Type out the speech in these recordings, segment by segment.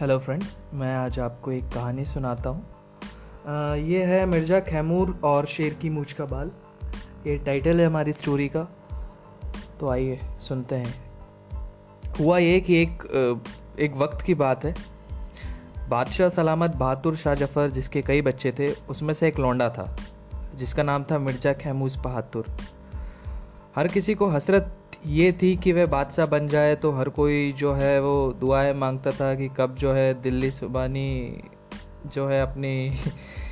Hello friends, मैं आज आपको एक कहानी सुनाता हूँ। ये है मिर्ज़ा खैमूर और शेर की मूछ का बाल। ये टाइटल है हमारी स्टोरी का। तो आइए सुनते हैं। हुआ ये कि एक एक वक्त की बात है। बादशाह सलामत बहादुर शाह जफ़र जिसके कई बच्चे थे, उसमें से एक लौंडा था, जिसका नाम था मिर्ज़ा खैमूस बहादुर। हर किसी को हसरत ये थी कि वह बादशाह बन जाए तो हर कोई जो है वो दुआएँ माँगता था कि कब जो है दिल्ली सुबानी जो है अपनी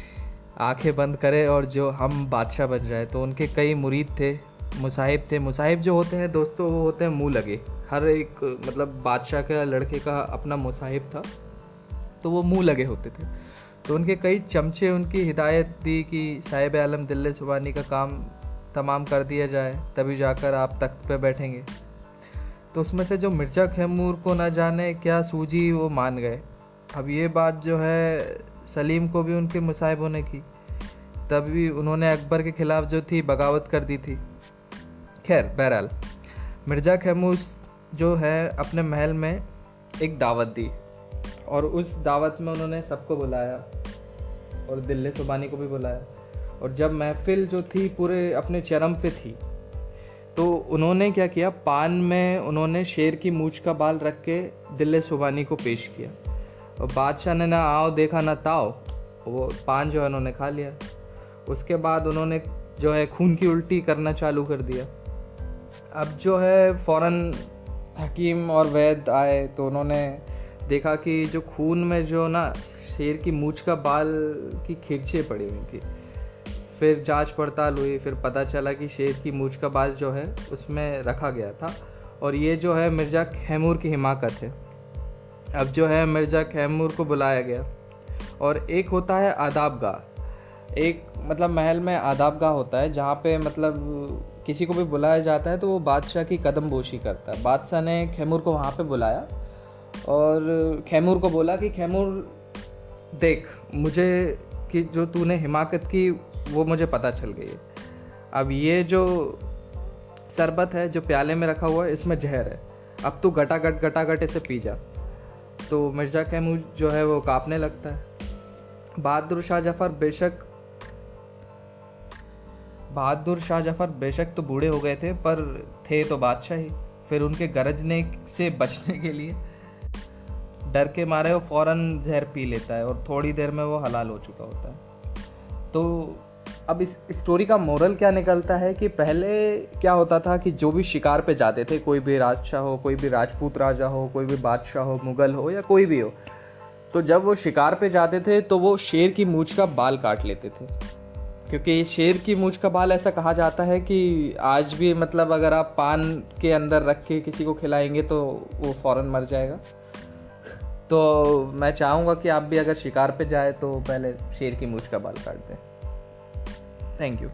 आँखें बंद करे और जो हम बादशाह बन जाए। तो उनके कई मुरीद थे, मुसाहिब थे। मुसाहिब जो होते हैं दोस्तों, वो होते हैं मुँह लगे। हर एक मतलब बादशाह का, लड़के का अपना मुसाहिब था तो वो मुँह लगे होते थे। तो उनके कई चमचे उनकी हिदायत दी कि साहिब आलम दिल्ली सुबानी का काम तमाम कर दिया जाए, तभी जाकर आप तख्त पे बैठेंगे। तो उसमें से जो मिर्ज़ा खैमूर को ना जाने, क्या सूझी वो मान गए। अब ये बात जो है, सलीम को भी उनके मुसाहिब होने की। तभी उन्होंने अकबर के खिलाफ जो थी, बगावत कर दी थी। खैर, बहरहाल, मिर्ज़ा खैमूस जो है, अपने महल में एक दावत दी। और उस दावत में उन्होंने सबको बुलाया और दिल्ली सुबानी को भी बुलाया। और जब महफिल जो थी पूरे अपने चरम पे थी तो उन्होंने क्या किया? पान में उन्होंने शेर की मूछ का बाल रख के दिल्ली सुबानी को पेश किया। और बादशाह ने ना आओ देखा, ना ताओ, वो पान जो है उन्होंने खा लिया। उसके बाद उन्होंने जो है खून की उल्टी करना चालू कर दिया। अब जो है फ़ौरन हकीम और वैद आए तो उन्होंने देखा कि जो खून में जो ना शेर की मूछ का बाल की खिरचे पड़ी हुई थी। फिर जाँच पड़ताल हुई, फिर पता चला कि शेर की मूछ का बाल जो है, उसमें रखा गया था। और ये जो है मिर्ज़ा खैमूर की हिमाकत है। अब जो है मिर्ज़ा खैमूर को बुलाया गया। और एक होता है आदाब गाह एक मतलब महल में आदाब गाह होता है, जहाँ पे मतलब किसी को भी बुलाया जाता है तो वो बादशाह की कदम बोशी करता है। बादशाह ने खैमूर को वहाँ पे बुलाया और खैमूर को बोला कि, खैमूर, देख, मुझे कि जो तूने हिमाकत की, वो मुझे पता चल गई है। अब ये जो शरबत है, जो प्याले में रखा हुआ है, इसमें जहर है। अब तू गटागट गटागट इसे पी जा। तो मिर्ज़ा कैमूर जो है, वो कांपने लगता है। बहादुर शाह ज़फ़र बेशक, बहादुर शाह ज़फ़र बेशक तो बूढ़े हो गए थे, पर थे तो बादशाह। ही फिर उनके गरजने से बचने के लिए डर के मारे वो फ़ौरन जहर पी लेता है और थोड़ी देर में वो हलाल हो चुका होता है। तो अब इस स्टोरी का मोरल क्या निकलता है कि पहले क्या होता था कि जो भी शिकार पे जाते थे, कोई भी राजशाह हो, कोई भी राजपूत राजा हो, कोई भी बादशाह हो, मुगल हो या कोई भी हो तो जब वो शिकार पे जाते थे तो वो शेर की मूछ का बाल काट लेते थे। क्योंकि शेर की मूछ का बाल ऐसा कहा जाता है कि आज भी मतलब अगर आप पान के अंदर रख के किसी को खिलाएँगे तो वो फ़ौरन मर जाएगा। तो मैं चाहूँगा कि आप भी अगर शिकार पे जाए तो पहले शेर की मूछ का बाल काट दें। थैंक यू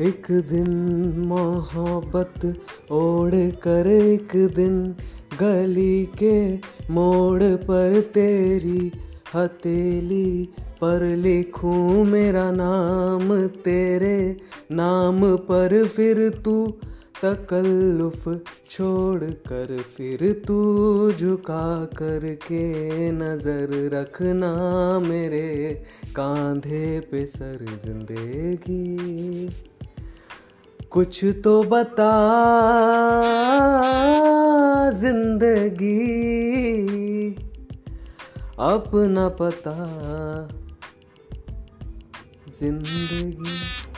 एक दिन मोहब्बत ओढ़ कर एक दिन गली के मोड़ पर तेरी हथेली पर लिखूं मेरा नाम, तेरे नाम पर फिर तू तकल्लुफ छोड़ कर, फिर तू झुका कर के नज़र रखना मेरे कांधे पे सर ज़िंदगी। कुछ तो बता ज़िंदगी। अपना पता ज़िंदगी।